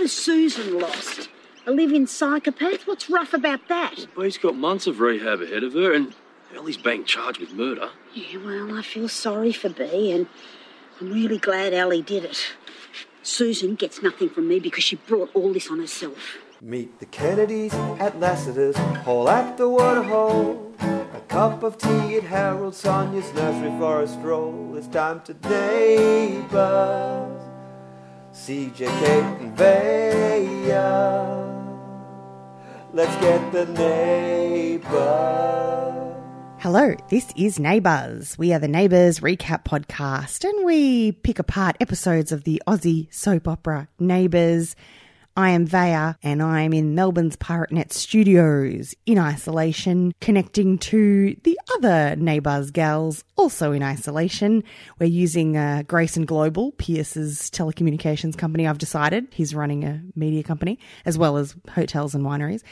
What has Susan lost? A living psychopath? What's rough about that? Well, Bea's got months of rehab ahead of her, and Ellie's being charged with murder. Yeah, well, I feel sorry for Bea, and I'm really glad Ellie did it. Susan gets nothing from me because she brought all this on herself. Meet the Kennedys at Lassiter's Hall at the Waterhole. A cup of tea at Harold Sonya's nursery for a stroll. It's time to neighbors. CJ, Kate, and Vaya. Let's get the neighbors. Hello, this is Neighbours. We are the Neighbours Recap Podcast and we pick apart episodes of the Aussie soap opera Neighbours. I am Vaya and I am in Melbourne's Pirate Net studios in isolation, connecting to the other Neighbours gals also in isolation. We're using uh, Greyson Global, Pierce's telecommunications company. I've decided he's running a media company as well as hotels and wineries.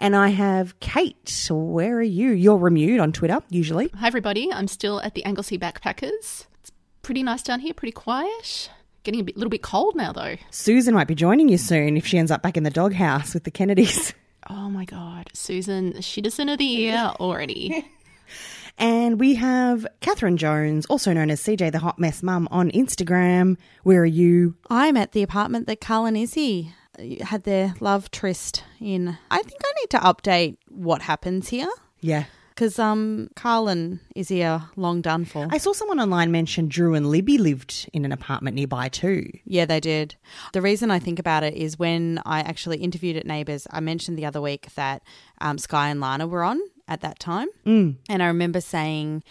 And I have Kate. Where are you? You're Remude on Twitter, usually. Hi, everybody. I'm still at the Anglesea Backpackers. It's pretty nice down here, pretty quiet. Getting a bit, little bit cold now, though. Susan might be joining you soon if she ends up back in the doghouse with the Kennedys. Oh my God. Susan, shittison of the year already. And we have Catherine Jones, also known as CJ the Hot Mess Mum, on Instagram. Where are you? I'm at the apartment that Carl and Izzy uh, had their love tryst in. I think I need to update what happens here Yeah. Because um, Carl and Izzy are long done for. I saw someone online mention Drew and Libby lived in an apartment nearby too. Yeah, they did. The reason I think about it is when I actually interviewed at Neighbours, I mentioned the other week that um, Sky and Lana were on at that time. Mm. And I remember saying,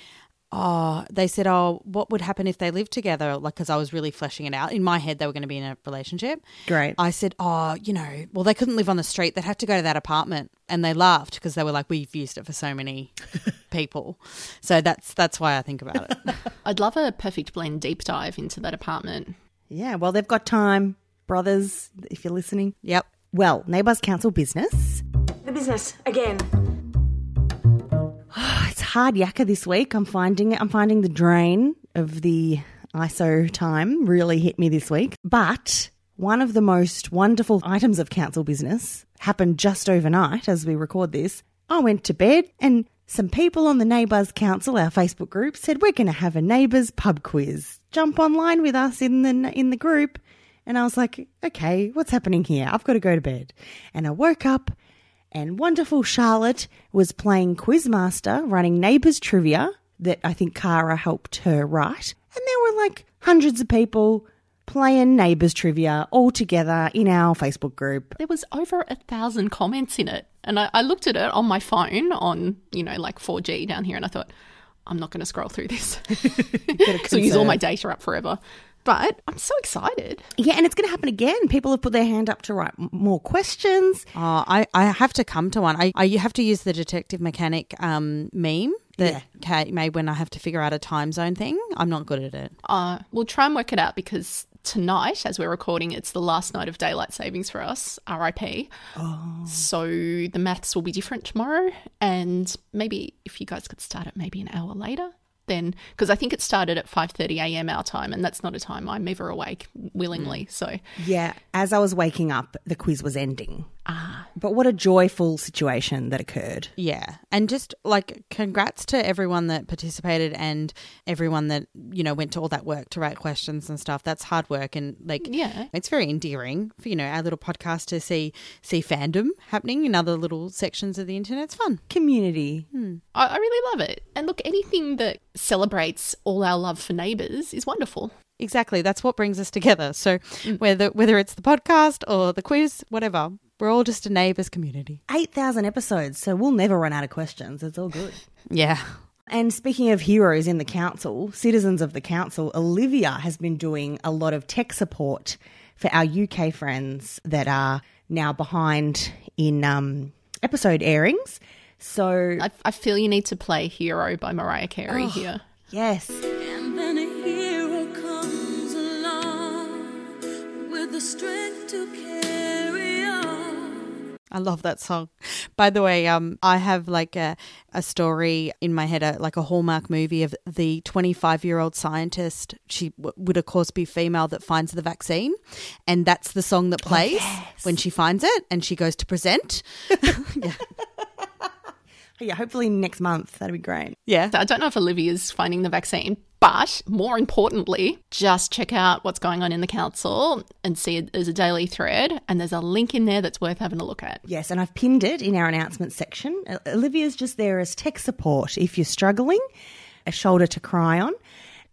Oh, they said, Oh, what would happen if they lived together? Like, because I was really fleshing it out. In my head, they were going to be in a relationship. Great. I said, Oh, you know, well, they couldn't live on the street. They'd have to go to that apartment. And they laughed because they were like, We've used it for so many people. So that's that's why I think about it. I'd love a perfect blend deep dive into that apartment. Yeah, well, they've got time, brothers, if you're listening. yep. Well, Neighbours Council business. The business again. Hard yakka this week. I'm finding it. I'm finding the drain of the ISO time really hit me this week. But one of the most wonderful items of council business happened just overnight as we record this. I went to bed and some people on the Neighbours Council, our Facebook group, said we're going to have a neighbours pub quiz. Jump online with us in the in the group. And I was like, okay, what's happening here? I've got to go to bed. And I woke up and wonderful Charlotte was playing Quizmaster, running Neighbours Trivia that I think Kara helped her write. And there were like hundreds of people playing Neighbours Trivia all together in our Facebook group. There was over a thousand comments in it. And I, I looked at it on my phone on, you know, like 4G down here, and I thought, I'm not going to scroll through this. so use all my data up forever. But I'm so excited. Yeah, and it's going to happen again. People have put their hand up to write more questions. Oh, I, I have to come to one. I, I have to use the detective mechanic um, meme that Yeah. Kate made when I have to figure out a time zone thing. I'm not good at it. Uh, we'll try and work it out because tonight, as we're recording, it's the last night of daylight savings for us, RIP. So the maths will be different tomorrow. And maybe if you guys could start it maybe an hour later, then because I think it started at 5:30 a.m. our time, and that's not a time I'm ever awake willingly. Mm. So Yeah, as I was waking up, the quiz was ending. Ah. But what a joyful situation that occurred. Yeah. And just like congrats to everyone that participated and everyone that, you know, went to all that work to write questions and stuff. That's hard work and like Yeah. it's very endearing for, you know, our little podcast to see see fandom happening in other little sections of the internet. It's fun. Community. I, I really love it. And look, anything that celebrates all our love for neighbours is wonderful. Exactly. That's what brings us together. So whether whether it's the podcast or the quiz, whatever, we're all just a neighbours community. 8,000 episodes, so we'll never run out of questions. It's all good. Yeah. And speaking of heroes in the council, citizens of the council, Olivia has been doing a lot of tech support for our UK friends that are now behind in um, episode airings. So, I, I feel you need to play Hero by Mariah Carey here. yes. I love that song. By the way, um, I have like a, a story in my head, a, like a Hallmark movie of the 25 year old scientist. She w- would, of course, be female that finds the vaccine. And that's the song that plays when she finds it and she goes to present. Yeah, hopefully next month. That'd be great. Yeah. I don't know if Olivia's finding the vaccine, but more importantly, just check out what's going on in the council and see there's a daily thread and there's a link in there that's worth having a look at. Yes, and I've pinned it in our announcement section. Olivia's just there as tech support if you're struggling, a shoulder to cry on.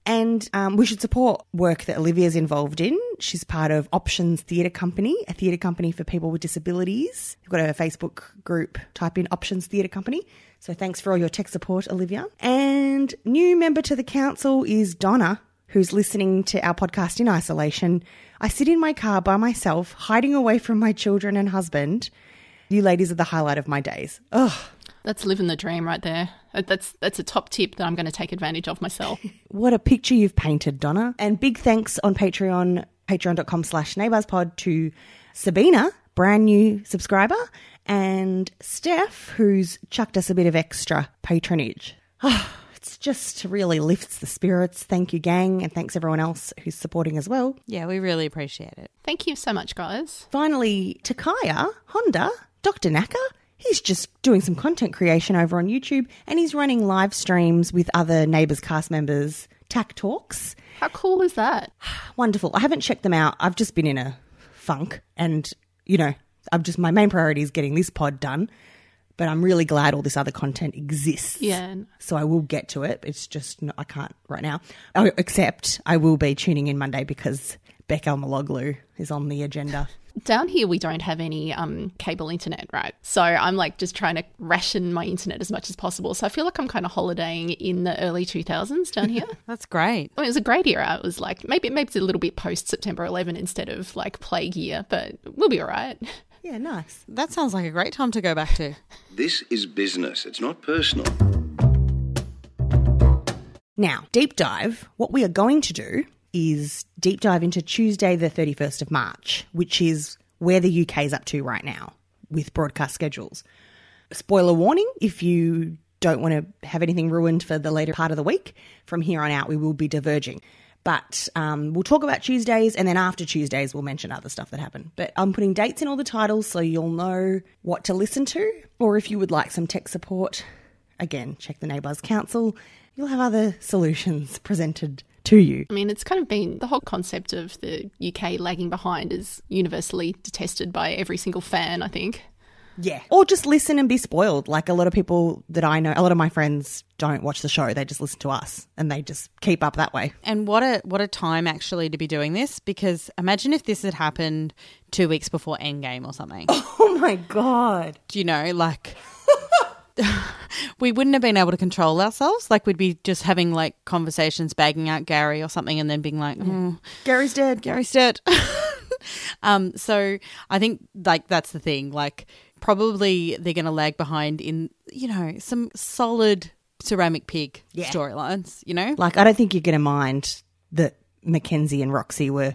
And um, we should support work that Olivia's involved in. She's part of Options Theatre Company, a theatre company for people with disabilities. We've got a Facebook group, type in Options Theatre Company. So thanks for all your tech support, Olivia. And new member to the council is Donna, who's listening to our podcast in isolation. I sit in my car by myself, hiding away from my children and husband. You ladies are the highlight of my days. Ugh. That's living the dream right there. Uh, That's that's a top tip that I'm going to take advantage of myself. What a picture you've painted, Donna. And big thanks on Patreon, patreon.com slash neighbourspod to Sabina, brand new subscriber, and Steph, who's chucked us a bit of extra patronage. it's just really lifts the spirits. Thank you, gang, and thanks everyone else who's supporting as well. Yeah, we really appreciate it. Thank you so much, guys. Finally, Takaya, Honda, Dr. Tanaka. He's just doing some content creation over on YouTube and he's running live streams with other Neighbours cast members, Tack Talks. How cool is that? Wonderful. I haven't checked them out. I've just been in a funk and, you know, I'm just, my main priority is getting this pod done. But I'm really glad all this other content exists. Yeah. So I will get to it. It's just, no, I can't right now. Oh, except I will be tuning in Monday because Beck Almaloglu is on the agenda. Down here, we don't have any um, cable internet, right? So I'm like just trying to ration my internet as much as possible. So I feel like I'm kind of holidaying in the early 2000s down here. That's great. I mean, it was a great era. It was like maybe maybe it's a little bit post September 11 instead of like plague year, but we'll be all right. Yeah, nice. That sounds like a great time to go back to. This is business, it's not personal. Now, deep dive, what we are going to do is deep dive into Tuesday, the 31st of March, which is where the UK is up to right now with broadcast schedules. Spoiler warning if you don't want to have anything ruined for the later part of the week, from here on out, we will be diverging. But um, we'll talk about Tuesdays, and then after Tuesdays, we'll mention other stuff that happened. But I'm putting dates in all the titles so you'll know what to listen to, or if you would like some tech support, again, check the Neighbours Council. You'll have other solutions presented to you. I mean, it's kind of been the whole concept of the UK lagging behind is universally detested by every single fan, I think. Yeah. Or just listen and be spoiled. Like a lot of people that I know, a lot of my friends don't watch the show. They just listen to us and they just keep up that way. And what a what a time actually to be doing this because imagine if this had happened two weeks before Endgame or something. Oh my God. Do you know, like we wouldn't have been able to control ourselves. Like we'd be just having like conversations, bagging out Gary or something, and then being like, oh, Gary's dead. Gary's dead. um, so I think like that's the thing. Like probably they're going to lag behind in you know some solid ceramic pig Yeah. storylines. You know, Like, I don't think you're going to mind that Mackenzie and Roxy were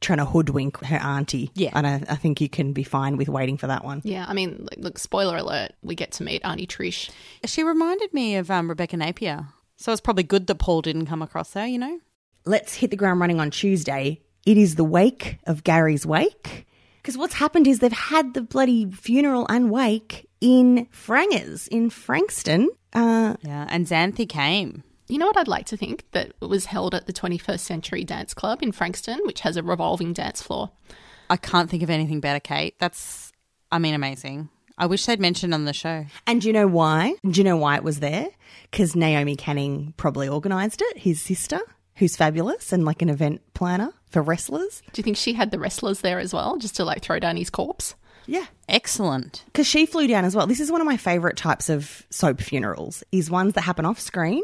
trying to hoodwink her auntie. Yeah. And I, I think you can be fine with waiting for that one. Yeah, I mean, like, look, spoiler alert, we get to meet Auntie Trish. she reminded me of um, Rebecca Napier. So it's probably good that Paul didn't come across her. You know. let's hit the ground running on Tuesday. It is the wake of Gary's wake. Because what's happened is they've had the bloody funeral and wake in Frangers, in Frankston. Uh, Yeah, and Xanthe came. You know what I'd like to think? That it was held at the 21st Century Dance Club in Frankston, which has a revolving dance floor. I can't think of anything better, Kate. That's, I mean, amazing. I wish they'd mentioned on the show. and do you know why? Do you know why it was there? Because Naomi Canning probably organised it, his sister, who's fabulous and like an event planner for wrestlers. Do you think she had the wrestlers there as well, just to like throw down his corpse? Yeah. Excellent. because she flew down as well. This is one of my favorite types of soap funerals. Is ones that happen off screen,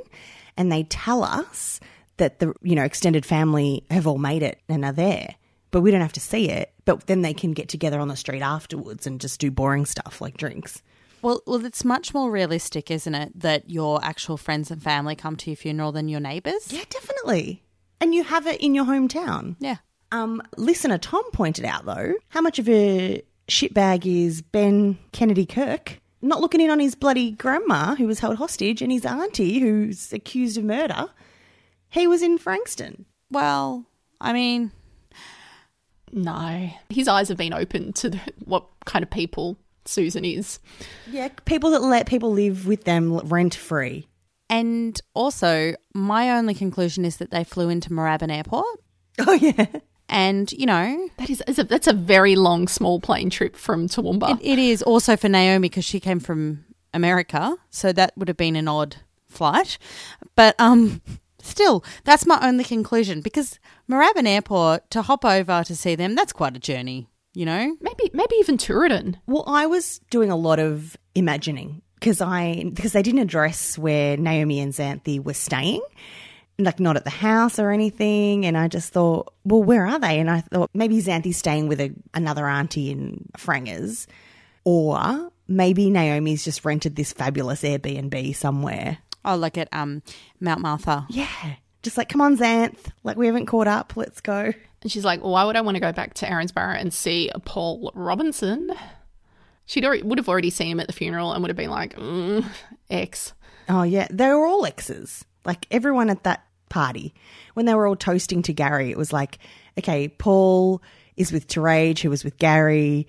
and they tell us that the you know extended family have all made it and are there, but we don't have to see it. But then they can get together on the street afterwards and just do boring stuff like drinks. Well, well, it's much more realistic, isn't it, that your actual friends and family come to your funeral than your neighbours? Yeah, definitely. And you have it in your hometown. Yeah. Um, listener Tom pointed out though, how much of a shitbag is Ben Kennedy Kirk, not looking in on his bloody grandma who was held hostage and his auntie who's accused of murder. He was in Frankston. Well, I mean, No. His eyes have been opened to the, what kind of people Susan is. Yeah, people that let people live with them rent free. and also my only conclusion is that they flew into Moorabbin Airport, Oh, yeah. And you know, That is, is a, that's a very long small plane trip from Toowoomba. it, it is also for Naomi because she came from America, so that would have been an odd flight. But um, still, that's my only conclusion because Moorabbin Airport to hop over to see them, that's quite a journey. You know, maybe maybe even Tooradin. Well, I was doing a lot of imagining because I because they didn't address where Naomi and Xanthe were staying, like not at the house or anything. And I just thought, well, where are they? And I thought maybe Xanthe's staying with a, another auntie in Frangers, or maybe Naomi's just rented this fabulous Airbnb somewhere. oh, like at um Mount Martha. Yeah, just like come on, Xanth, like we haven't caught up. Let's go. And she's like, why would I want to go back to Erinsborough and see Paul Robinson? She'd already, would have already seen him at the funeral and would have been like, mm, X. Oh yeah, they were all exes. Like everyone at that party, when they were all toasting to Gary, it was like, okay, Paul is with Terese, who was with Gary,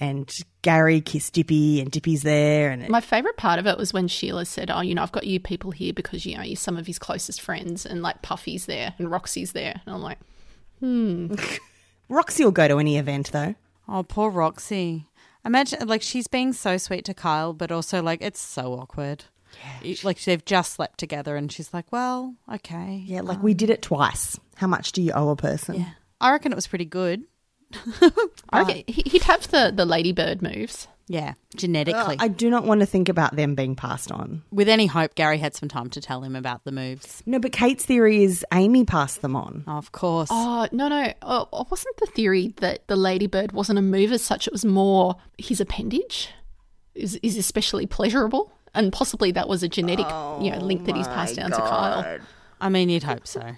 and Gary kissed Dipi, and Dipi's there, and My favourite part of it was when Sheila said, oh, you know, I've got you people here because, you know, you're some of his closest friends and like Puffy's there and Roxy's there. And I'm like, hmm. Roxy will go to any event though. Oh, poor Roxy. Imagine like she's being so sweet to Kyle, but also like it's so awkward. Yeah, like they've just slept together, and she's like, "Well, okay, Yeah, like we um, did it twice. How much do you owe a person? yeah." I reckon it was pretty good. I reckon he- he'd have the, the ladybird moves. Yeah, genetically. I do not want to think about them being passed on. With any hope, Gary had some time to tell him about the moves. No, but Kate's theory is Amy passed them on. Of course. Oh, no, no. Oh, oh wasn't the theory that the ladybird wasn't a move as such? It was more his appendage is, is especially pleasurable. And possibly that was a genetic you know, link that he's oh passed down to Kyle. I mean, you'd hope so.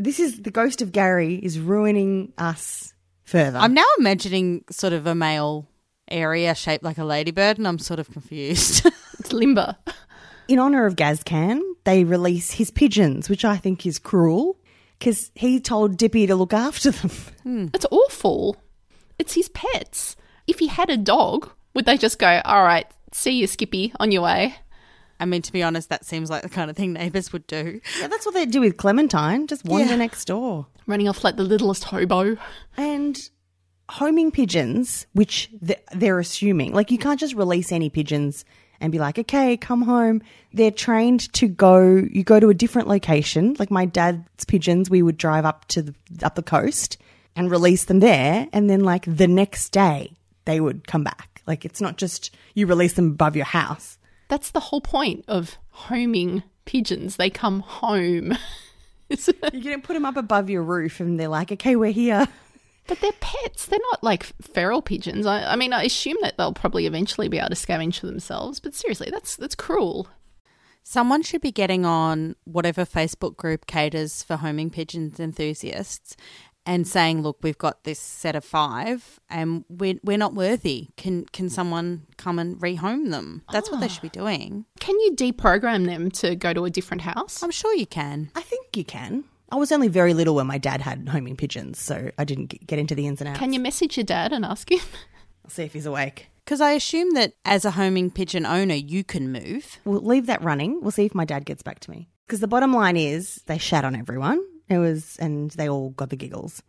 This is the ghost of Gary is ruining us further. I'm now imagining sort of a male area shaped like a ladybird, and I'm sort of confused. It's limber. in honor of Gazcan, they release his pigeons, which I think is cruel because he told Dipi to look after them. Hmm. It's awful. It's his pets. If he had a dog, would they just go, all right, see you, Skippy, on your way? I mean, to be honest, that seems like the kind of thing neighbours would do. Yeah, that's what they do with Clementine, just wander Yeah. next door. Running off like the littlest hobo. And homing pigeons, which they're assuming, like you can't just release any pigeons and be like, okay, come home. They're trained to go, you go to a different location. Like my dad's pigeons, we would drive up to the, up the coast and release them there. And then like the next day they would come back. Like it's not just you release them above your house. That's the whole point of homing pigeons. They come home. You're going to put them up above your roof and they're like, okay, we're here. but they're pets. They're not like feral pigeons. I, I mean, I assume that they'll probably eventually be able to scavenge for themselves. But seriously, that's that's cruel. Someone should be getting on whatever Facebook group caters for homing pigeons enthusiasts and saying, "Look, we've got this set of five, and we're we're not worthy. Can can someone come and rehome them?" That's what they should be ah. doing. Can you deprogram them to go to a different house? I'm sure you can. I think you can. I was only very little when my dad had homing pigeons, so I didn't get into the ins and outs. Can you message your dad and ask him? I'll see if he's awake. Because I assume that as a homing pigeon owner, you can move. We'll leave that running. We'll see if my dad gets back to me. Because the bottom line is they shat on everyone. It was, and they all got the giggles.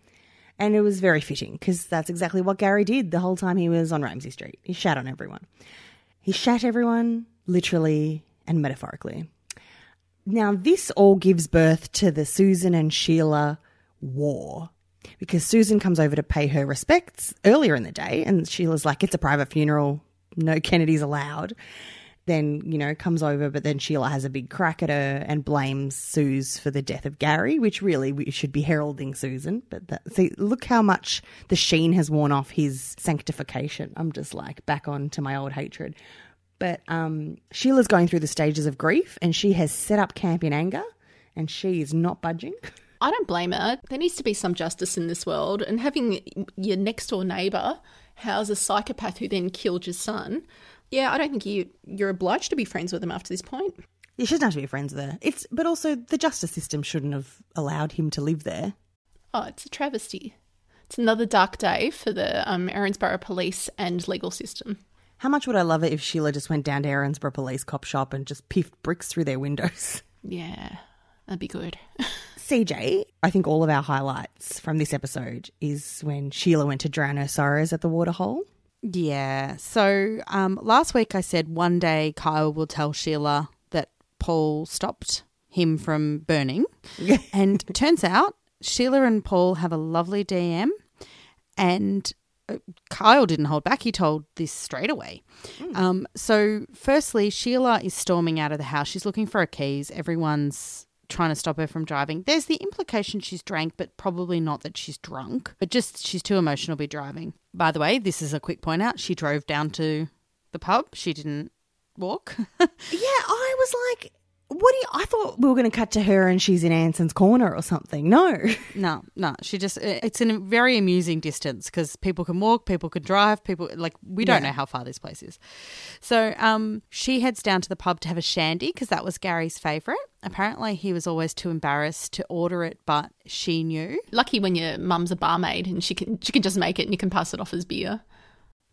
And it was very fitting because that's exactly what Gary did the whole time he was on Ramsay Street. He shat on everyone. He shat everyone, literally and metaphorically. Now, this all gives birth to the Susan and Sheila war because Susan comes over to pay her respects earlier in the day, and Sheila's like, It's a private funeral, no Kennedys allowed. Then, you know, comes over, but then Sheila has a big crack at her and blames Suze for the death of Gary, which really we should be heralding Susan. But that, see, look how much the sheen has worn off his sanctification. I'm just like back on to my old hatred. But um, Sheila's going through the stages of grief and she has set up camp in anger and she is not budging. I don't blame her. There needs to be some justice in this world, and having your next door neighbour house a psychopath who then killed your son? Yeah, I don't think you you're obliged to be friends with him after this point. You shouldn't have to be friends with her. It's but also the justice system shouldn't have allowed him to live there. Oh, it's a travesty. It's another dark day for the um, Erinsborough police and legal system. How much would I love it if Sheila just went down to Erinsborough Police Cop Shop and just piffed bricks through their windows? Yeah, that'd be good. CJ, I think all of our highlights from this episode is when Sheila went to drown her sorrows at the waterhole. Yeah. So um, last week I said one day Kyle will tell Sheila that Paul stopped him from burning. and turns out Sheila and Paul have a lovely DM. And uh, Kyle didn't hold back. He told this straight away. Um, so, firstly, Sheila is storming out of the house. She's looking for her keys. Everyone's trying to stop her from driving. There's the implication she's drank, but probably not that she's drunk, but just she's too emotional to be driving. By the way, this is a quick point out. She drove down to the pub. She didn't walk. Yeah, I was like, what do you? I thought we were going to cut to her and she's in Anson's corner or something. No. no, no. She just, it's in a very amusing distance because people can walk, people can drive, people, like, we don't Yeah. know how far this place is. So um, she heads down to the pub to have a shandy because that was Gary's favourite. Apparently, he was always too embarrassed to order it, but she knew. Lucky when your mum's a barmaid and she can she can just make it and you can pass it off as beer.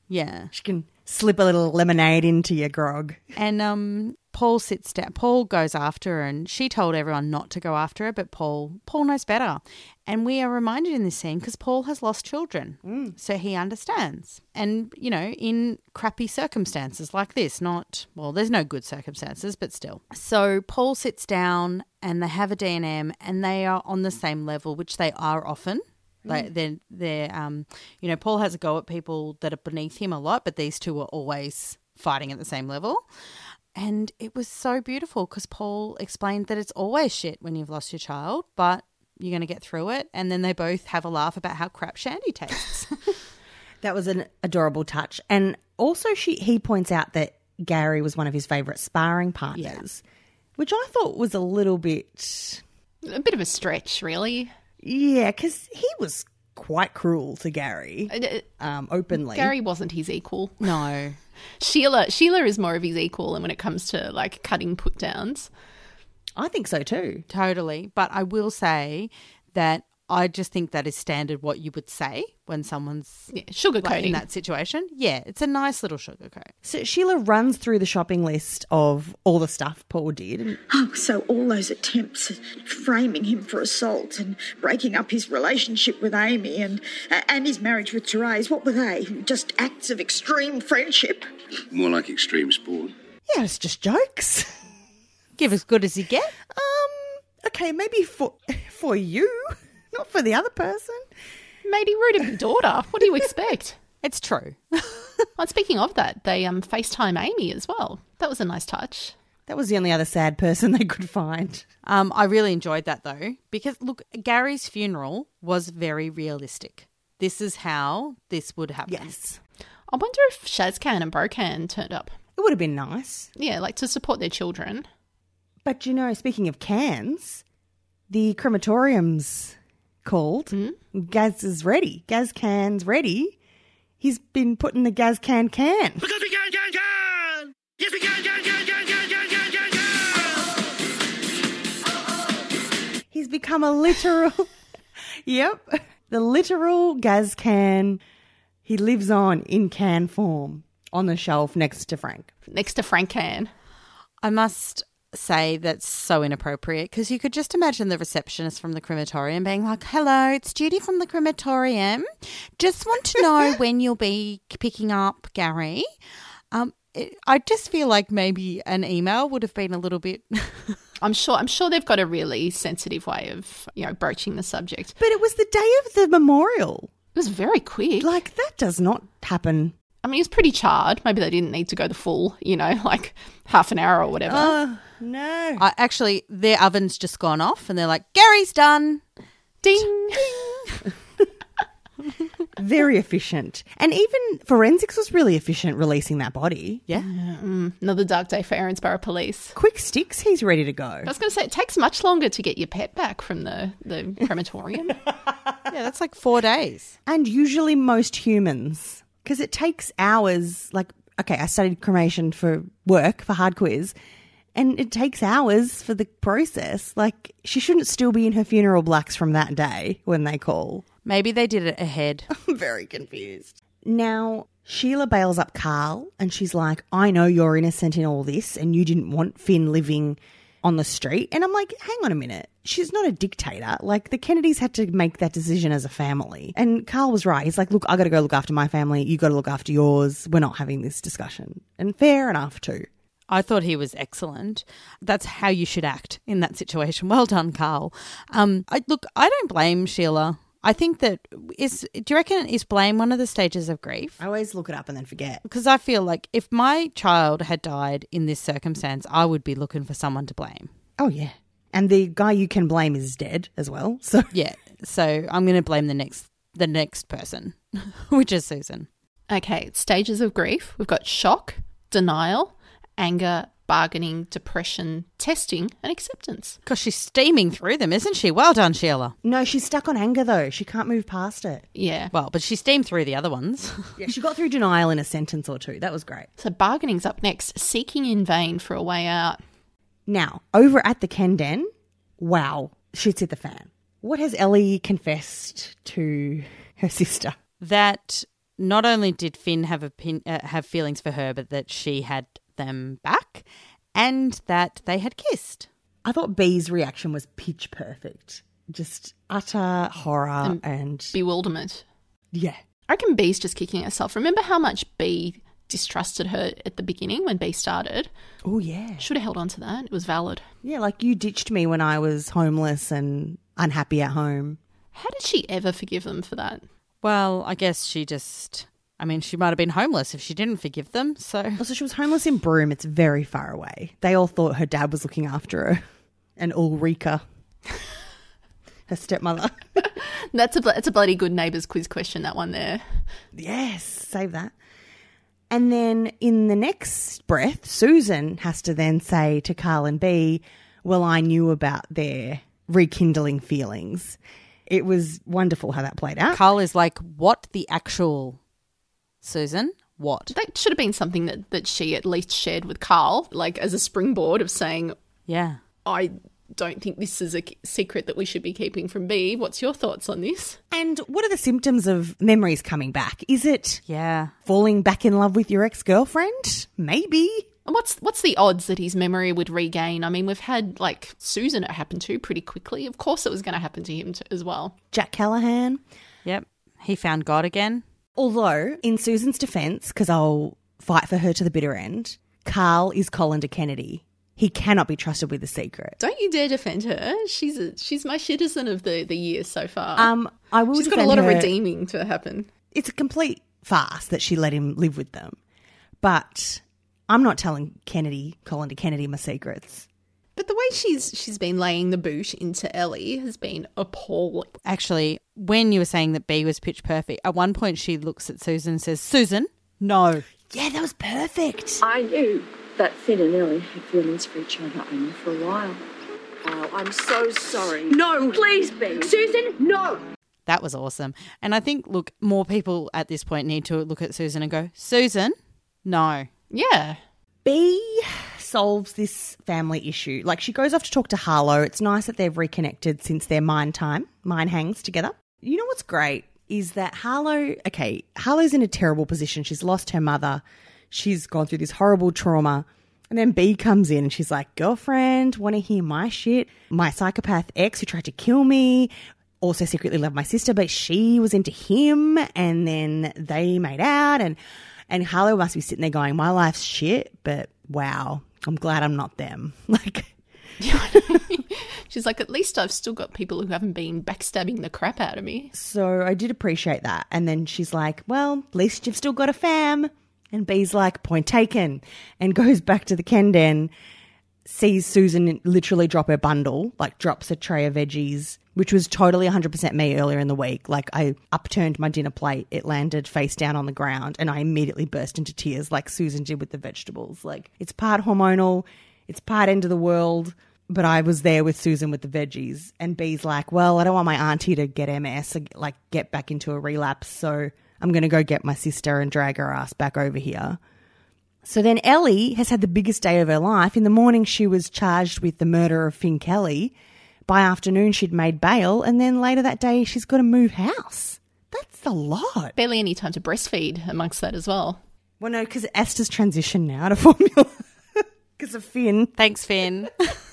Yeah. She can slip a little lemonade into your grog. And um, Paul sits down. Paul goes after her, and she told everyone not to go after her, but Paul Paul knows better. And we are reminded in this scene because Paul has lost children, so he understands. And you know, in crappy circumstances like this, not well, there's no good circumstances, but still. So Paul sits down, and they have a D and they are on the same level, which they are often. Like they're they're um you know Paul has a go at people that are beneath him a lot, but these two are always fighting at the same level. And it was so beautiful because Paul explained that it's always shit when you've lost your child, but you're going to get through it. And then they both have a laugh about how crap Shandy tastes. That was an adorable touch. And also, she he points out that Gary was one of his favourite sparring partners, which I thought was a little bit. A bit of a stretch, really. Yeah, because he was quite cruel to Gary, Uh, um, openly. Gary wasn't his equal. no. Sheila Sheila is more of his equal and when it comes to like cutting put downs. I think so too. Totally. But I will say that I just think that is standard what you would say when someone's Yeah, sugarcoating. like, in that situation. Yeah, it's a nice little sugarcoat. So Sheila runs through the shopping list of all the stuff Paul did. Oh, so all those attempts at framing him for assault and breaking up his relationship with Amy and and his marriage with Terese, what were they? Just acts of extreme friendship. More like extreme sport. Yeah, it's just jokes. Give as good as you get. Um, okay, maybe for for you, not for the other person. Made he rude of your daughter. What do you expect? It's true. Well, speaking of that, they um FaceTime Amy as well. That was a nice touch. That was the only other sad person they could find. Um, I really enjoyed that though, because look, Gary's funeral was very realistic. This is how this would happen. Yes, I wonder if Shazcan and Brocan turned up. it would have been nice. Yeah, like to support their children. But you know, speaking of cans, the crematorium's called. Hmm? Gaz is ready. Gaz can's ready. He's been putting the Gaz can can. Because we can, can, can! Yes, we can, can, can, can, can, can, can, can, can! He's become a literal. yep, the literal Gaz can. He lives on in can form on the shelf next to Frank. Next to Frank Can. I must say that's so inappropriate because you could just imagine the receptionist from the crematorium being like, "Hello, it's Judy from the crematorium. Just want to know when you'll be picking up Gary." Um, it, I just feel like maybe an email would have been a little bit. I'm sure I'm sure they've got a really sensitive way of, you know, broaching the subject. But it was the day of the memorial. It was very quick. Like that does not happen. I mean, he was pretty charred. Maybe they didn't need to go the full, you know, like half an hour or whatever. Oh no! I actually, their oven's just gone off, and they're like, "Gary's done." Ding. Very efficient, and even forensics was really efficient releasing that body. Yeah. Mm, another dark day for Erinsborough Police. Quick sticks, he's ready to go. I was going to say it takes much longer to get your pet back from the the crematorium. Yeah, that's like four days. And usually, most humans Because it takes hours. Like, okay, I studied cremation for work, for hard quiz, and it takes hours for the process. Like, she shouldn't still be in her funeral blacks from that day when they call. Maybe they did it ahead. I'm very confused. Now, Sheila bails up Carl and she's like, I know you're innocent in all this and you didn't want Finn living on the street. And I'm like, hang on a minute. She's not a dictator. Like, the Kennedys had to make that decision as a family. And Carl was right. He's like, look, I got to go look after my family. You got to look after yours. We're not having this discussion. And fair enough, too. I thought he was excellent. That's how you should act in that situation. Well done, Carl. Um, I, look, I don't blame Sheila. I think that is. Do you reckon is blame one of the stages of grief? I always look it up and then forget. Because I feel like if my child had died in this circumstance, I would be looking for someone to blame. Oh, yeah. And the guy you can blame is dead as well. So, Yeah, so I'm going to blame the next the next person, which is Susan. Okay, stages of grief. We've got shock, denial, anger, bargaining, depression, testing, and acceptance. Because she's steaming through them, isn't she? Well done, Sheila. no, she's stuck on anger, though. She can't move past it. Yeah. Well, but she steamed through the other ones. Yeah, she got through denial in a sentence or two. That was great. So bargaining's up next, seeking in vain for a way out. Now, over at the Ken Den, wow, shit's hit the fan. What has Ellie confessed to her sister? that not only did Finn have opin- uh, have feelings for her, but that she had them back, and that they had kissed. I thought Bea's reaction was pitch perfect. Just utter horror and, Bewilderment. yeah. I reckon Bea's just kicking herself. Remember how much Bea distrusted her at the beginning when Bea started? Oh, yeah. Should have held on to that. It was valid. Yeah, like you ditched me when I was homeless and unhappy at home. How did she ever forgive them for that? Well, I guess she just. I mean, she might have been homeless if she didn't forgive them. So Also, she was homeless in Broome. It's very far away. They all thought her dad was looking after her. And Ulrika, her stepmother. That's a bl- it's a bloody good neighbours quiz question. That one there. Yes, save that. And then in the next breath, Susan has to then say to Carl and Bea, Well, I knew about their rekindling feelings. It was wonderful how that played out. Carl is like, "What the actual Susan? What? That should have been something that that she at least shared with Carl, like as a springboard of saying, Yeah, I don't think this is a secret that we should be keeping from Bea. What's your thoughts on this? And what are the symptoms of memories coming back? Is it yeah." falling back in love with your ex girlfriend? Maybe. And what's what's the odds that his memory would regain? I mean, we've had like Susan it happened to pretty quickly. Of course, it was going to happen to him t as well. Jack Callahan. Yep. He found God again. Although, in Susan's defense, because I'll fight for her to the bitter end, Carl is Colander Kennedy. He cannot be trusted with a secret. Don't you dare defend her. She's a, she's my citizen of the the year so far. Um, I will. she's got a lot of redeeming to happen. It's a complete farce that she let him live with them, but I'm not telling Kennedy, Colander Kennedy, my secrets. But the way she's she's been laying the boot into Ellie has been appalling. Actually, when you were saying that Bea was pitch perfect, at one point she looks at Susan and says, "Susan, no." Yeah, that was perfect. I knew that Finn and Ellie had feelings for each other. only for a while. Oh, I'm so sorry. No, please, be Susan, no. That was awesome. And I think, look, more people at this point need to look at Susan and go, Susan, no. Yeah. Bea solves this family issue. Like she goes off to talk to Harlow. It's nice that they've reconnected since their mine time, mine hangs together. You know what's great is that Harlow, okay, Harlow's in a terrible position. She's lost her mother. She's gone through this horrible trauma. And then Bea comes in and she's like, girlfriend, want to hear my shit? My psychopath ex who tried to kill me also secretly loved my sister, but she was into him. And then they made out and, and Harlow must be sitting there going, my life's shit, but wow, I'm glad I'm not them. Like, She's like, at least I've still got people who haven't been backstabbing the crap out of me. so I did appreciate that. And then she's like, well, at least you've still got a fam. And Bea's like, point taken, and goes back to the Ken Den, sees Susan literally drop her bundle, like drops a tray of veggies, which was totally 100% me earlier in the week. Like I upturned my dinner plate, it landed face down on the ground, and I immediately burst into tears like Susan did with the vegetables. Like it's part hormonal, it's part end of the world. But I was there with Susan with the veggies, and Bea's like, "Well, I don't want my auntie to get MS, like get back into a relapse, so I'm going to go get my sister and drag her ass back over here. So then Ellie has had the biggest day of her life. In the morning, she was charged with the murder of Finn Kelly. By afternoon, she'd made bail. And then later that day, she's got to move house. That's a lot. Barely any time to breastfeed amongst that as well. Well, no, because Esther's transitioned now to formula because of Finn. Thanks, Finn.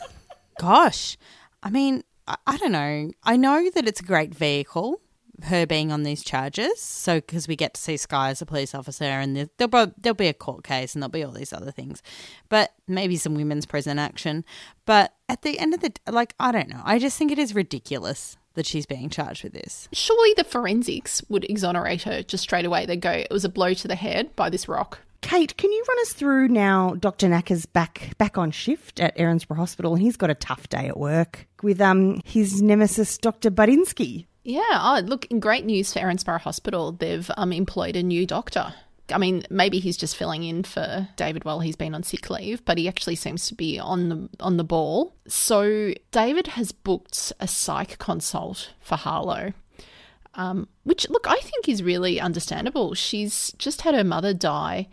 Gosh, I mean, I, I don't know. I know that it's a great vehicle, her being on these charges. So, because we get to see Sky as a police officer, and there- there'll, be- there'll be a court case, and there'll be all these other things, but maybe some women's prison action. But at the end of the, like, I don't know. I just think it is ridiculous that she's being charged with this. Surely the forensics would exonerate her just straight away. They'd go, it was a blow to the head by this rock. Kate, can you run us through now? Dr. Tanaka's back back on shift at Erinsborough Hospital, and he's got a tough day at work with um his nemesis, Dr. Budinsky. Yeah, oh, look, great news for Erinsborough Hospital. They've um, employed a new doctor. I mean, maybe he's just filling in for David while he's been on sick leave, but he actually seems to be on the on the ball. So David has booked a psych consult for Harlow. Um, which look, I think is really understandable. She's just had her mother die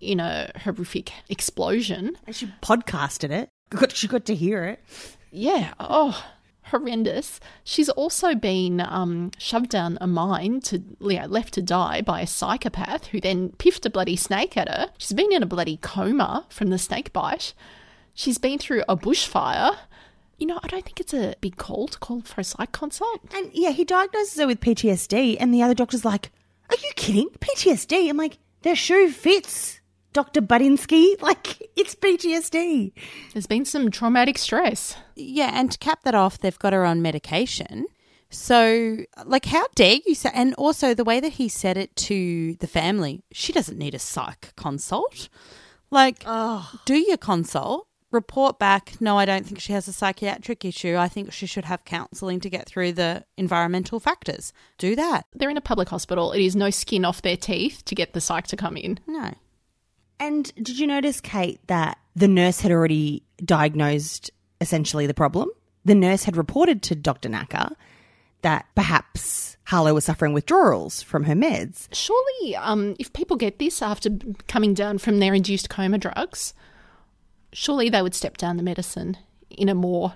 in a horrific explosion. And she podcasted it. She got to hear it. Yeah. Oh, horrendous. She's also been um, shoved down a mine to left to die by a psychopath who then piffed a bloody snake at her. She's been in a bloody coma from the snake bite. She's been through a bushfire. You know, I don't think it's a big call to call for a psych consult. And yeah, he diagnoses her with PTSD, and the other doctor's like, "Are you kidding? PTSD?" I'm like, "Their shoe fits, Doctor Budinsky. Like, it's PTSD." There's been some traumatic stress. Yeah, and to cap that off, they've got her on medication. So, like, how dare you say? And also, the way that he said it to the family, she doesn't need a psych consult. Like, do your consult, report back. No, I don't think she has a psychiatric issue. I think she should have counselling to get through the environmental factors. Do that. They're in a public hospital. It is no skin off their teeth to get the psych to come in. No. And did you notice, Kate, that the nurse had already diagnosed essentially the problem? The nurse had reported to Dr. Tanaka that perhaps Harlow was suffering withdrawals from her meds. Surely, um, if people get this after coming down from their induced coma drugs, surely they would step down the medicine in a more,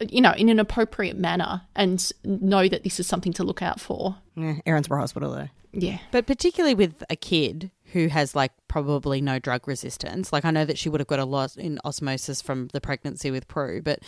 you know, in an appropriate manner and know that this is something to look out for. Yeah, Erinsborough Hospital, though. Yeah. But particularly with a kid who has like probably no drug resistance. Like I know that she would have got a lot in osmosis from the pregnancy with Prue, but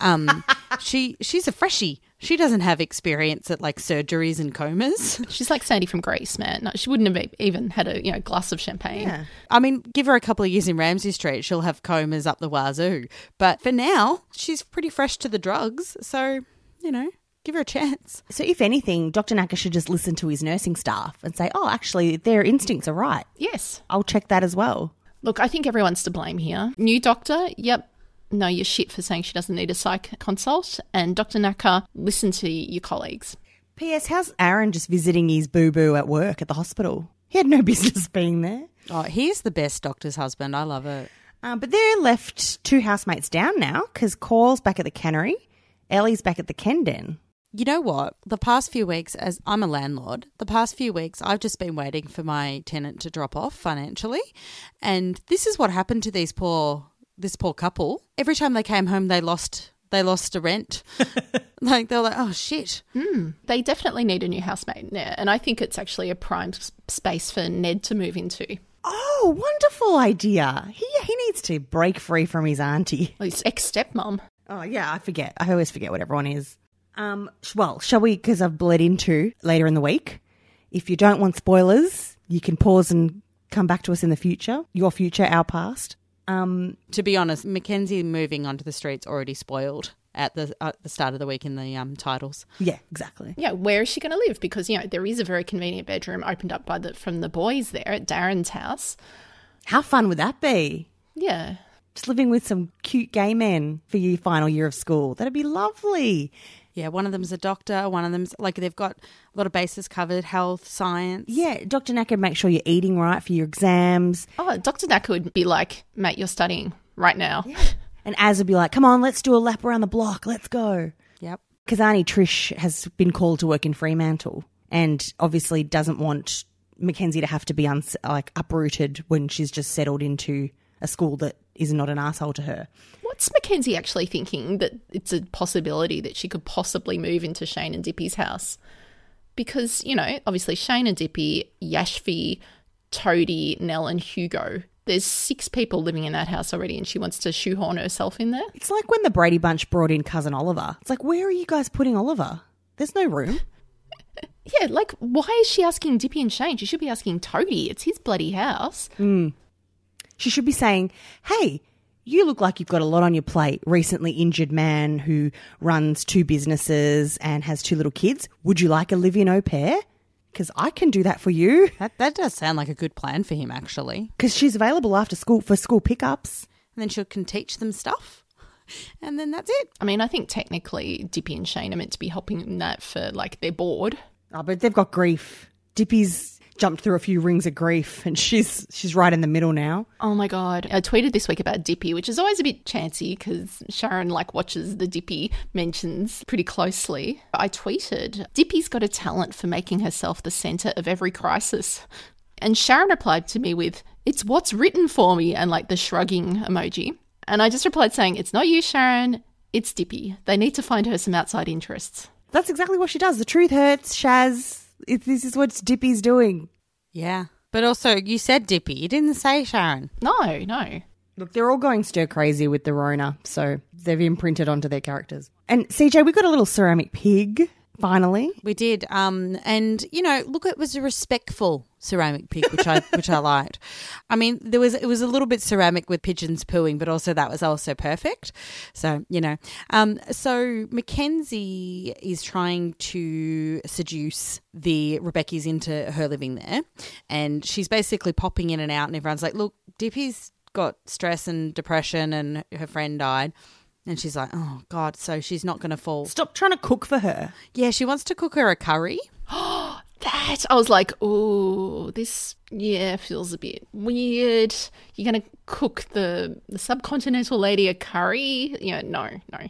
um she she's a freshie. She doesn't have experience at like surgeries and comas. She's like Sandy from Grease, man. No, she wouldn't have even had a you know glass of champagne. I mean, give her a couple of years in Ramsay Street, she'll have comas up the wazoo. But for now, she's pretty fresh to the drugs, so you know, give her a chance. So, if anything, Dr. Tanaka should just listen to his nursing staff and say, oh, actually, their instincts are right. Yes. I'll check that as well. Look, I think everyone's to blame here. New doctor, yep. No, you're shit for saying she doesn't need a psych consult. And Dr. Tanaka, listen to your colleagues. P.S. How's Aaron just visiting his boo boo at work at the hospital? He had no business being there. Oh, he's the best doctor's husband. I love it. Um, but they're left two housemates down now because Cole's back at the cannery, Ellie's back at the Ken Den. You know what? The past few weeks, as I'm a landlord, the past few weeks, I've just been waiting for my tenant to drop off financially. And this is what happened to these poor, this poor couple. Every time they came home, they lost, they lost a rent. like they're like, oh shit. Hmm. They definitely need a new housemate there. And I think it's actually a prime s- space for Ned to move into. Oh, wonderful idea. He, he needs to break free from his auntie. His ex stepmom. Oh, yeah, I forget. I always forget what everyone is. Um, well, shall we? Because I've bled into later in the week. If you don't want spoilers, you can pause and come back to us in the future. Your future, our past. Um, To be honest, Mackenzie moving onto the streets already spoiled at the at the start of the week in the um, titles. yeah, exactly. Yeah, where is she going to live? Because, you know, there is a very convenient bedroom opened up by the from the boys there at Darren's house. How fun would that be? Yeah. Just living with some cute gay men for your final year of school. That'd be lovely. Yeah, one of them's a doctor. One of them's like they've got a lot of bases covered: health, science. Yeah, Dr. Tanaka, make sure you're eating right for your exams. Oh, Dr. Tanaka would be like, mate, you're studying right now. And Az would be like, come on, let's do a lap around the block. Let's go. Yep. Because Auntie Trish has been called to work in Fremantle. and obviously doesn't want Mackenzie to have to be uns- like uprooted when she's just settled into a school that is not an asshole to her. What's Mackenzie actually thinking that it's a possibility that she could possibly move into Shane and Dipi's house? Because, you know, obviously Shane and Dipi, Yashvi, Toadie, Nell, and Hugo. There's six people living in that house already, and she wants to shoehorn herself in there. It's like when the Brady Bunch brought in cousin Oliver. It's like, where are you guys putting Oliver? There's no room. Yeah, like, why is she asking Dippy and Shane? She should be asking Toadie. It's his bloody house. Hmm. She should be saying, hey, you look like you've got a lot on your plate. Recently injured man who runs two businesses and has two little kids. Would you like a live in au pair? Because I can do that for you. That that does sound like a good plan for him, actually. Because she's available after school for school pickups. And then she can teach them stuff, and then that's it. I mean, I think technically Dipi and Shane are meant to be helping in that for, like, their board. Oh, but they've got grief. Dipi's jumped through a few rings of grief and she's she's right in the middle now. Oh my god! I tweeted this week about Dipi, which is always a bit chancy because Sharon like watches the Dipi mentions pretty closely. I tweeted, "Dipi's got a talent for making herself the center of every crisis," and Sharon replied to me with, "It's what's written for me," and like the shrugging emoji. And I just replied saying, "It's not you, Sharon. It's Dipi. They need to find her some outside interests." That's exactly what she does. The truth hurts, Shaz. It, this is what Dipi's doing. Yeah, but also you said Dipi. You didn't say Sharon. No, no. Look, they're all going stir crazy with the Rona, so they've imprinted onto their characters. And CJ, we got a little ceramic pig finally. We did, um, and you know, look, it was a respectful ceramic pig, which I which I liked. I mean, there was it was a little bit ceramic with pigeons pooing, but also that was also perfect. So you know, um, so Mackenzie is trying to seduce the Rebecchi's into her living there, and she's basically popping in and out, and everyone's like, "Look, Dipi's got stress and depression, and her friend died." And she's like, oh, God, so she's not going to fall. Stop trying to cook for her. Yeah, she wants to cook her a curry. Oh that I was like, oh, this yeah feels a bit weird. You're gonna cook the the subcontinental lady a curry? Yeah, no, no.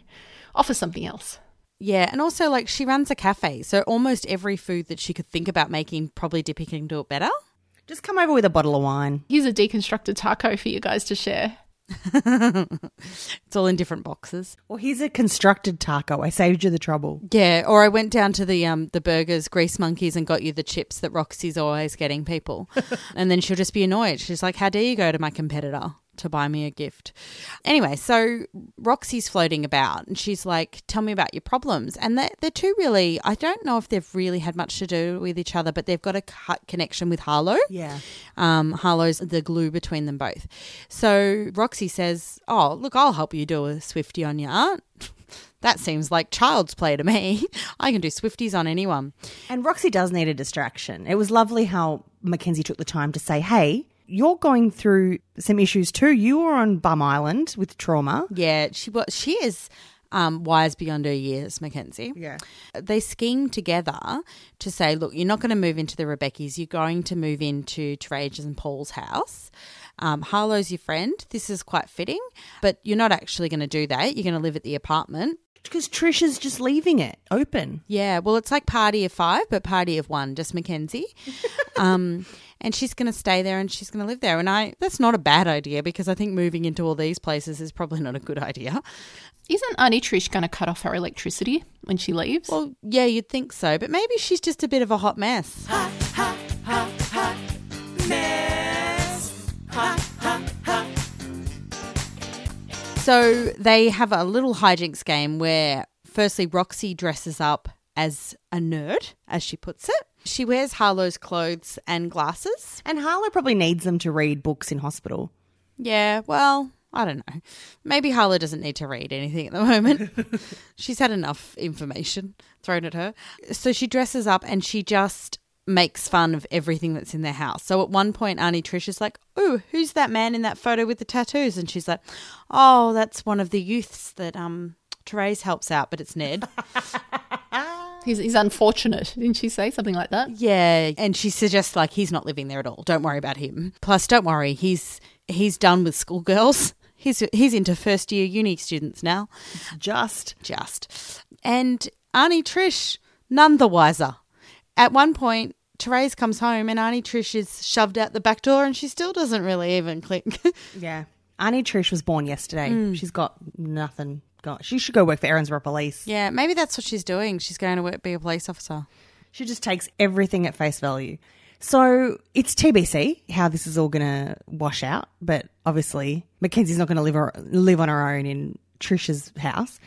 Offer something else. Yeah, and also, like, she runs a cafe, so almost every food that she could think about making, probably Dipi can do it better. Just come over with a bottle of wine. Here's a deconstructed taco for you guys to share. It's all in different boxes. Well, here's a constructed taco. I saved you the trouble. Yeah, or I went down to the um the burgers, grease monkeys, and got you the chips that Roxy's always getting people, and then she'll just be annoyed. She's like, "How dare you go to my competitor to buy me a gift?" Anyway, so Roxy's floating about, and she's like, "Tell me about your problems." And they're, they're two really, I don't know if they've really had much to do with each other, but they've got a cut connection with Harlow. Yeah. Um, Harlow's the glue between them both. So Roxy says, "Oh, look, I'll help you do a Swifty on your aunt." That seems like child's play to me. I can do Swifties on anyone. And Roxy does need a distraction. It was lovely how Mackenzie took the time to say, hey, you're going through some issues too. You were on Bum Island with trauma. Yeah, she was. She is um, wise beyond her years, Mackenzie. Yeah. They schemed together to say, look, you're not going to move into the Rebecchi's. You're going to move into Trajan and Paul's house. Um, Harlow's your friend. This is quite fitting, but you're not actually going to do that. You're going to live at the apartment. Because Trish is just leaving it open. Yeah, well, it's like party of five, but party of one, just Mackenzie. um, and she's going to stay there and she's going to live there. And I, that's not a bad idea because I think moving into all these places is probably not a good idea. Isn't Auntie Trish going to cut off her electricity when she leaves? Well, yeah, you'd think so, but maybe she's just a bit of a hot mess. Ha ha ha ha mess ha ha ha. So they have a little hijinks game where, firstly, Roxy dresses up as a nerd, as she puts it. She wears Harlow's clothes and glasses. And Harlow probably needs them to read books in hospital. Yeah, well, I don't know. Maybe Harlow doesn't need to read anything at the moment. She's had enough information thrown at her. So she dresses up and she just makes fun of everything that's in their house. So at one point, Auntie Trish is like, Oh, who's that man in that photo with the tattoos? And she's like, Oh, that's one of the youths that um Terese helps out, but it's Ned. He's, he's unfortunate, didn't she say something like that? Yeah, and she suggests like he's not living there at all. Don't worry about him. Plus, don't worry, he's he's done with schoolgirls. He's he's into first year uni students now. Just. Just. And Auntie Trish, none the wiser. at one point, Terese comes home and Auntie Trish is shoved out the back door and she still doesn't really even click. Yeah. Auntie Trish was born yesterday. Mm. She's got nothing. Got, she should go work for Erinsborough Police. yeah, maybe that's what she's doing. She's going to work, be a police officer. She just takes everything at face value. So it's TBC how this is all going to wash out. But obviously, Mackenzie's not going to live, or, live on her own in Trisha's house.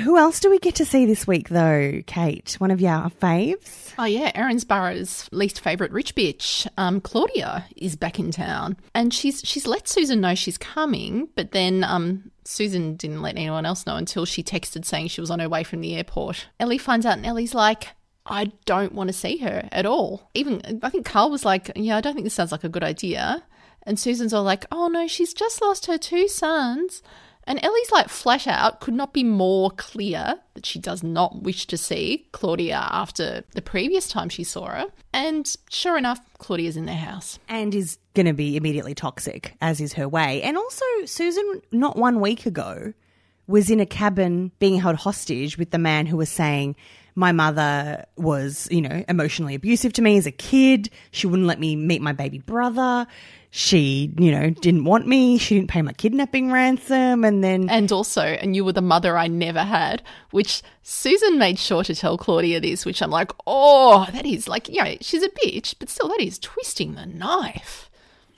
Who else do we get to see this week, though, Kate? One of your faves? Oh yeah, Erinsborough's least favourite rich bitch, um, Claudia, is back in town, and she's she's let Susan know she's coming, but then um, Susan didn't let anyone else know until she texted saying she was on her way from the airport. Ellie finds out, and Ellie's like. I don't want to see her at all. Even I think Carl was like, "Yeah, I don't think this sounds like a good idea." And Susan's all like, "Oh no, she's just lost her two sons." And Ellie's like flash out could not be more clear that she does not wish to see Claudia after the previous time she saw her. And sure enough, Claudia's in their house. And is going to be immediately toxic, as is her way. And also, Susan, not one week ago, was in a cabin being held hostage with the man who was saying, my mother was, you know, emotionally abusive to me as a kid. She wouldn't let me meet my baby brother. She, you know, didn't want me. She didn't pay my kidnapping ransom. And then. And also, and you were the mother I never had, which Susan made sure to tell Claudia this, which I'm like, oh, that is like, you know, she's a bitch, but still, that is twisting the knife.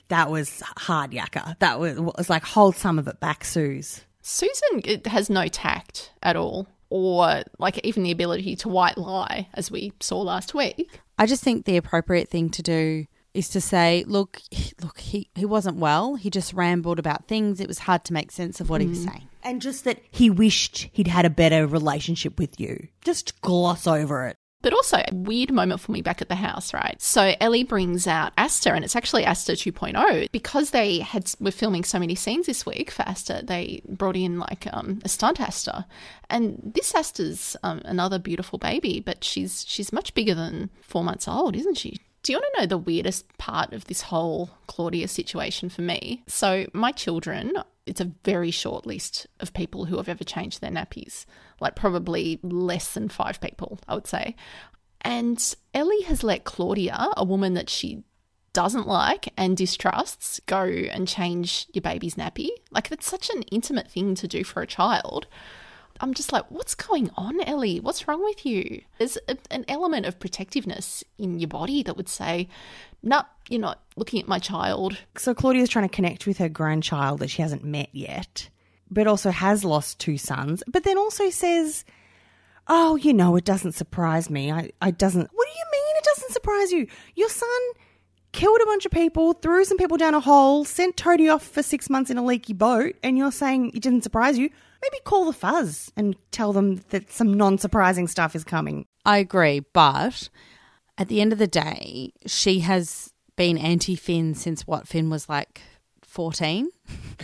That was hard yakka. That was, was like, hold some of it back, Suze. Susan it has no tact at all, or like even the ability to white lie, as we saw last week. I just think the appropriate thing to do is to say, look, look, he, he wasn't well. He just rambled about things. It was hard to make sense of what he was saying. And just that he wished he'd had a better relationship with you. Just gloss over it. But also a weird moment for me back at the house, right? So Ellie brings out Aster, and it's actually Aster 2.0 because they had were filming so many scenes this week for Aster. They brought in like um, a stunt Aster, and this Aster's um, another beautiful baby, but she's she's much bigger than four months old, isn't she? Do you want to know the weirdest part of this whole Claudia situation for me? So, my children, it's a very short list of people who have ever changed their nappies, like probably less than five people, I would say. And Ellie has let Claudia, a woman that she doesn't like and distrusts, go and change your baby's nappy. Like, that's such an intimate thing to do for a child. I'm just like, what's going on, Ellie? What's wrong with you? There's a, an element of protectiveness in your body that would say, no, you're not looking at my child. So Claudia's trying to connect with her grandchild that she hasn't met yet, but also has lost two sons, but then also says, Oh, you know, it doesn't surprise me. I, I doesn't. What do you mean it doesn't surprise you? Your son killed a bunch of people, threw some people down a hole, sent Toadie off for six months in a leaky boat, and you're saying it didn't surprise you? Maybe call the fuzz and tell them that some non surprising stuff is coming. I agree, but at the end of the day, she has been anti Finn since what Finn was like 14.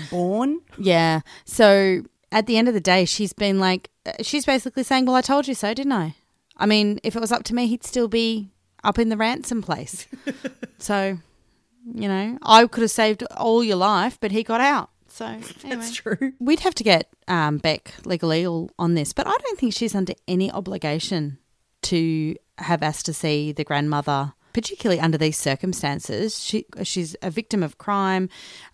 Born? Yeah. So at the end of the day, she's been like, she's basically saying, Well, I told you so, didn't I? I mean, if it was up to me, he'd still be up in the ransom place. so, you know, I could have saved all your life, but he got out. So anyway. That's true. We'd have to get um, Beck legally on this, but I don't think she's under any obligation to have Aster see the grandmother, particularly under these circumstances. She she's a victim of crime.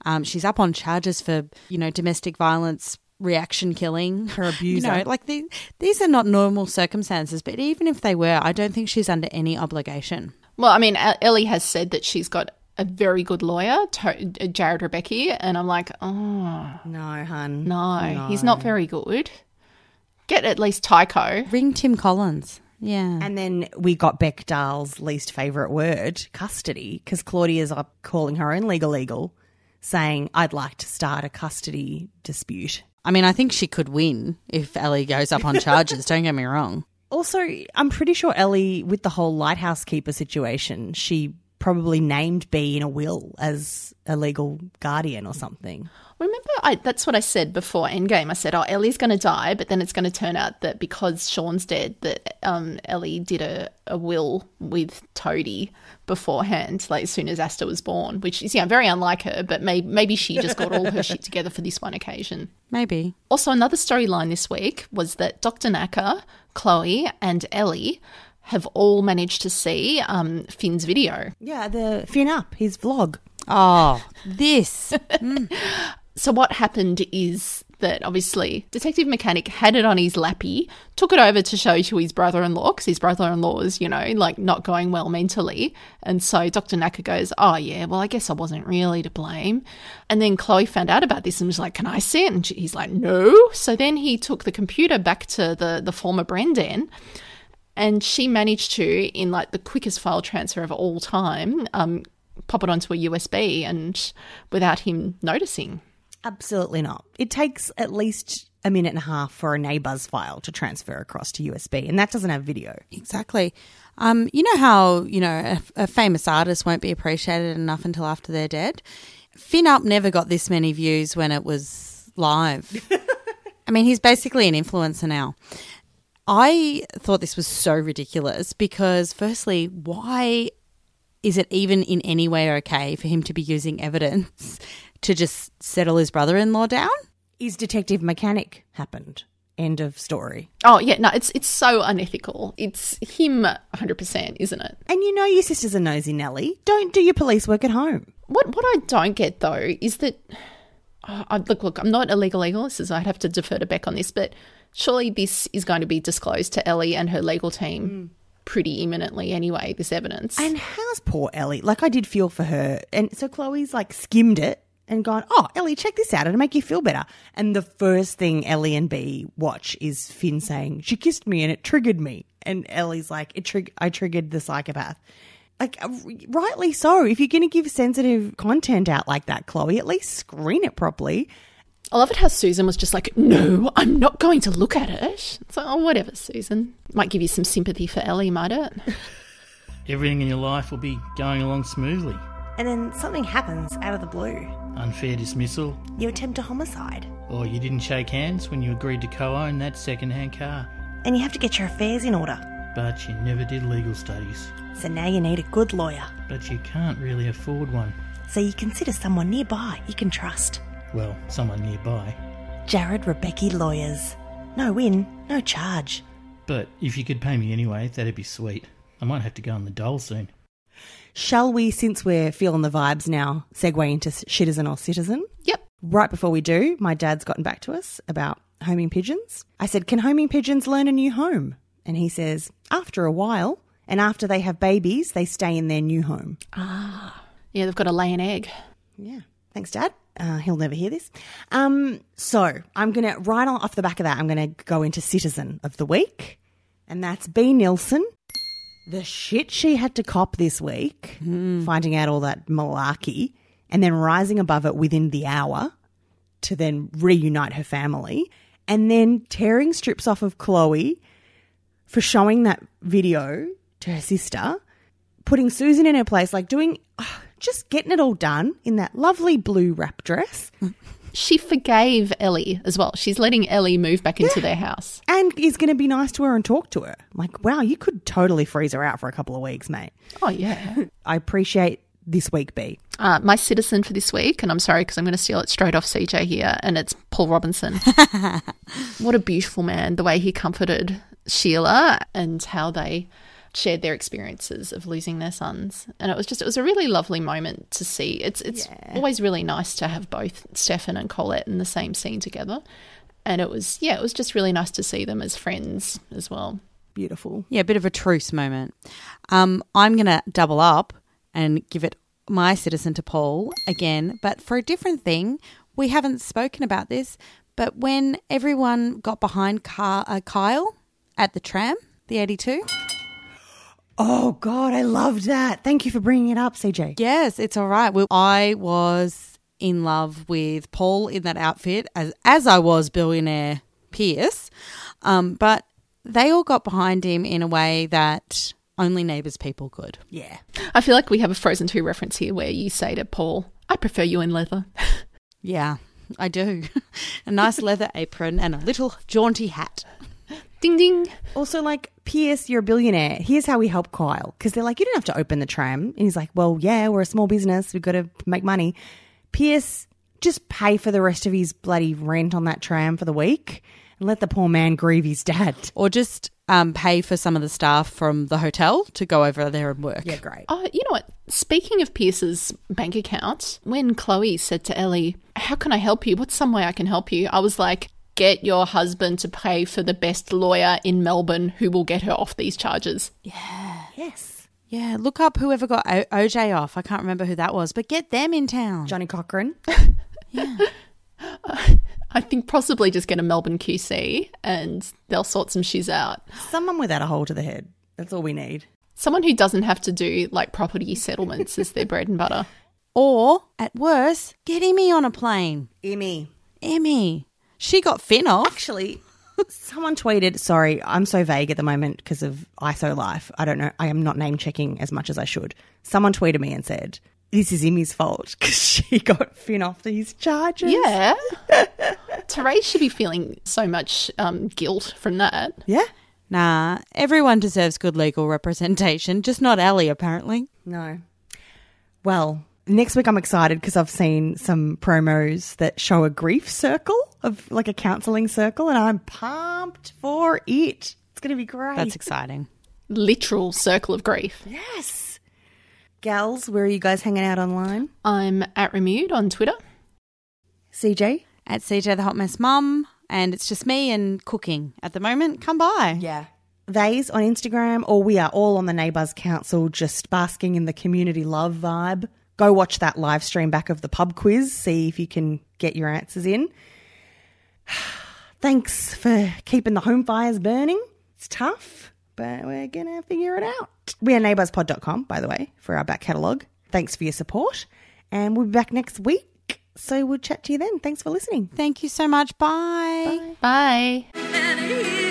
Um, she's up on charges for you know domestic violence. Reaction killing, Her abuser. You know, like the, these are not normal circumstances, but even if they were, I don't think she's under any obligation. Well, I mean, Ellie has said that she's got a very good lawyer, uh, Jarrod Rebecchi, and I'm like, oh, No, hun. no, he's not very good. Get at least Tycho. Ring Tim Collins. Yeah. And then we got Beck Dahl's least favourite word, custody, because Claudia's up calling her own legal eagle, saying, I'd like to start a custody dispute. I mean, I think she could win if Ellie goes up on charges. don't get me wrong. Also, I'm pretty sure Ellie, with the whole lighthouse keeper situation, she probably named Bea in a will as a legal guardian or something. Remember, I, that's what I said before Endgame. I said, "Oh, Ellie's going to die," but then it's going to turn out that because Sean's dead, that um, Ellie did a, a will with Toadie beforehand, like as soon as Aster was born, which is yeah very unlike her. But may, maybe she just got all her shit together for this one occasion. Maybe. Also, another storyline this week was that Dr. Tanaka, Chloe, and Ellie have all managed to see um, Finn's video. Yeah, the Finn Up, his vlog. Oh, this. So what happened is that obviously Detective Mechanic had it on his lappy, took it over to show to his brother-in-law because his brother-in-law is, you know, like not going well mentally. And so Dr. Tanaka goes, "Oh yeah, well I guess I wasn't really to blame." And then Chloe found out about this and was like, "Can I see it?" And he's like, "No." So then he took the computer back to the the former Brennan. And she managed to, in like the quickest file transfer of all time, um, pop it onto a USB and without him noticing. Absolutely not. It takes at least a minute and a half for a neighbour's file to transfer across to USB, and that doesn't have video. Exactly. Um, you know how, you know, a, a famous artist won't be appreciated enough until after they're dead? Finn Up never got this many views when it was live. I mean, he's basically an influencer now. I thought this was so ridiculous because, firstly, why is it even in any way okay for him to be using evidence to just settle his brother in law down? Is Detective Mechanic happened? End of story. Oh yeah, no, it's it's so unethical. It's him, hundred percent, isn't it? And you know your sister's a nosy Nelly. Don't do your police work at home. What what I don't get though is that oh, I, look look, I'm not a legal legalist, so I'd have to defer to Beck on this, but surely this is going to be disclosed to Ellie and her legal team pretty imminently anyway. This evidence. And how's poor Ellie? Like I did feel for her. And so Chloe's like skimmed it and gone, Oh, Ellie, check this out. It'll make you feel better. And the first thing Ellie and Bea watch is Finn saying, She kissed me and it triggered me. And Ellie's like, It trig- I triggered the psychopath. Like, uh, rightly so. If you're going to give sensitive content out like that, Chloe, at least screen it properly. I love it how Susan was just like, no, I'm not going to look at it. It's like, oh, whatever, Susan. Might give you some sympathy for Ellie, might it? Everything in your life will be going along smoothly. And then something happens out of the blue. Unfair dismissal, You attempt a homicide. or you didn't shake hands when you agreed to co own that second hand car. And you have to get your affairs in order. But you never did legal studies. So now you need a good lawyer. But you can't really afford one. So you consider someone nearby you can trust. Well, someone nearby. Jarrod Rebecchi Lawyers. No win, no charge. But if you could pay me anyway, that'd be sweet. I might have to go on the dole soon. Shall we, since we're feeling the vibes now, segue into citizen or citizen? Yep. Right before we do, my dad's gotten back to us about homing pigeons. I said, Can homing pigeons learn a new home? And he says, After a while, and after they have babies, they stay in their new home. Ah. Yeah, they've got to lay an egg. Yeah. Thanks, Dad. Uh, he'll never hear this. Um, so I'm going to, right off the back of that, I'm going to go into Citizen of the Week. And that's Bea. Nilsson. The shit she had to cop this week, finding out all that malarkey, and then rising above it within the hour to then reunite her family, and then tearing strips off of Chloe for showing that video to her sister, putting Susan in her place, like doing just getting it all done in that lovely blue wrap dress. She forgave Ellie as well. She's letting Ellie move back into their house. And is going to be nice to her and talk to her. Like, wow, you could totally freeze her out for a couple of weeks, mate. Oh, yeah. I appreciate this week, Bea. Uh, my citizen for this week, and I'm sorry because I'm going to steal it straight off CJ here, and it's Paul Robinson. what a beautiful man, the way he comforted Sheila and how they shared their experiences of losing their sons. And it was just, it was a really lovely moment to see. It's, it's always really nice to have both Stefan and Colette in the same scene together. And it was, yeah, it was just really nice to see them as friends as well. Beautiful. Yeah, a bit of a truce moment. Um, I'm going to double up and give it my citizen to Paul again, but for a different thing. We haven't spoken about this, but when everyone got behind Car- uh, Kyle at the tram, the 82. Oh, God, I loved that. Thank you for bringing it up, CJ. Yes, it's all right. Well, I was in love with Paul in that outfit, as as I was billionaire Pierce. Um, but they all got behind him in a way that only neighbours people could. Yeah. I feel like we have a Frozen 2 reference here where you say to Paul, I prefer you in leather. Yeah, I do. a nice leather apron and a little jaunty hat. Ding ding. Also, like, Pierce, you're a billionaire. Here's how we help Kyle. Because they're like, you don't have to open the tram. And he's like, well, yeah, we're a small business. We've got to make money. Pierce, just pay for the rest of his bloody rent on that tram for the week and let the poor man grieve his dad. Or just um, pay for some of the staff from the hotel to go over there and work. Yeah, great. Oh, you know what? Speaking of Pierce's bank account, when Chloe said to Ellie, How can I help you? What's some way I can help you? I was like, Get your husband to pay for the best lawyer in Melbourne who will get her off these charges. Yeah. Yes. Yeah, look up whoever got o- OJ off. I can't remember who that was, but get them in town. Johnnie Cochran. Yeah. I think possibly just get a Melbourne QC and they'll sort some shiz out. Someone without a hole to the head. That's all we need. Someone who doesn't have to do like property settlements as their bread and butter. Or, at worst, get Emmy on a plane. Emmy. Emmy. She got Finn off. Actually, someone tweeted, sorry, I'm so vague at the moment because of ISO life. I don't know. I am not name checking as much as I should. Someone tweeted me and said, this is Emmy's fault because she got Finn off these charges. Yeah. Terese should be feeling so much um, guilt from that. Yeah. Nah, everyone deserves good legal representation, just not Ellie, apparently. No. Well, next week I'm excited because I've seen some promos that show a grief circle of like a counselling circle, and I'm pumped for it. It's going to be great. That's exciting. Literal circle of grief. Yes. Gals, where are you guys hanging out online? I'm at Remude on Twitter. CJ? At CJ the Hot Mess Mum, and it's just me and cooking at the moment. Come by. Yeah. They's on Instagram, or we are all on the Neighbours Council, just basking in the community love vibe. Go watch that live stream back of the pub quiz, see if you can get your answers in. Thanks for keeping the home fires burning. It's tough, but we're going to figure it out. We are neighbourspod.com, by the way, for our back catalogue. Thanks for your support, and we'll be back next week. So we'll chat to you then. Thanks for listening. Thank you so much. Bye. Bye. And he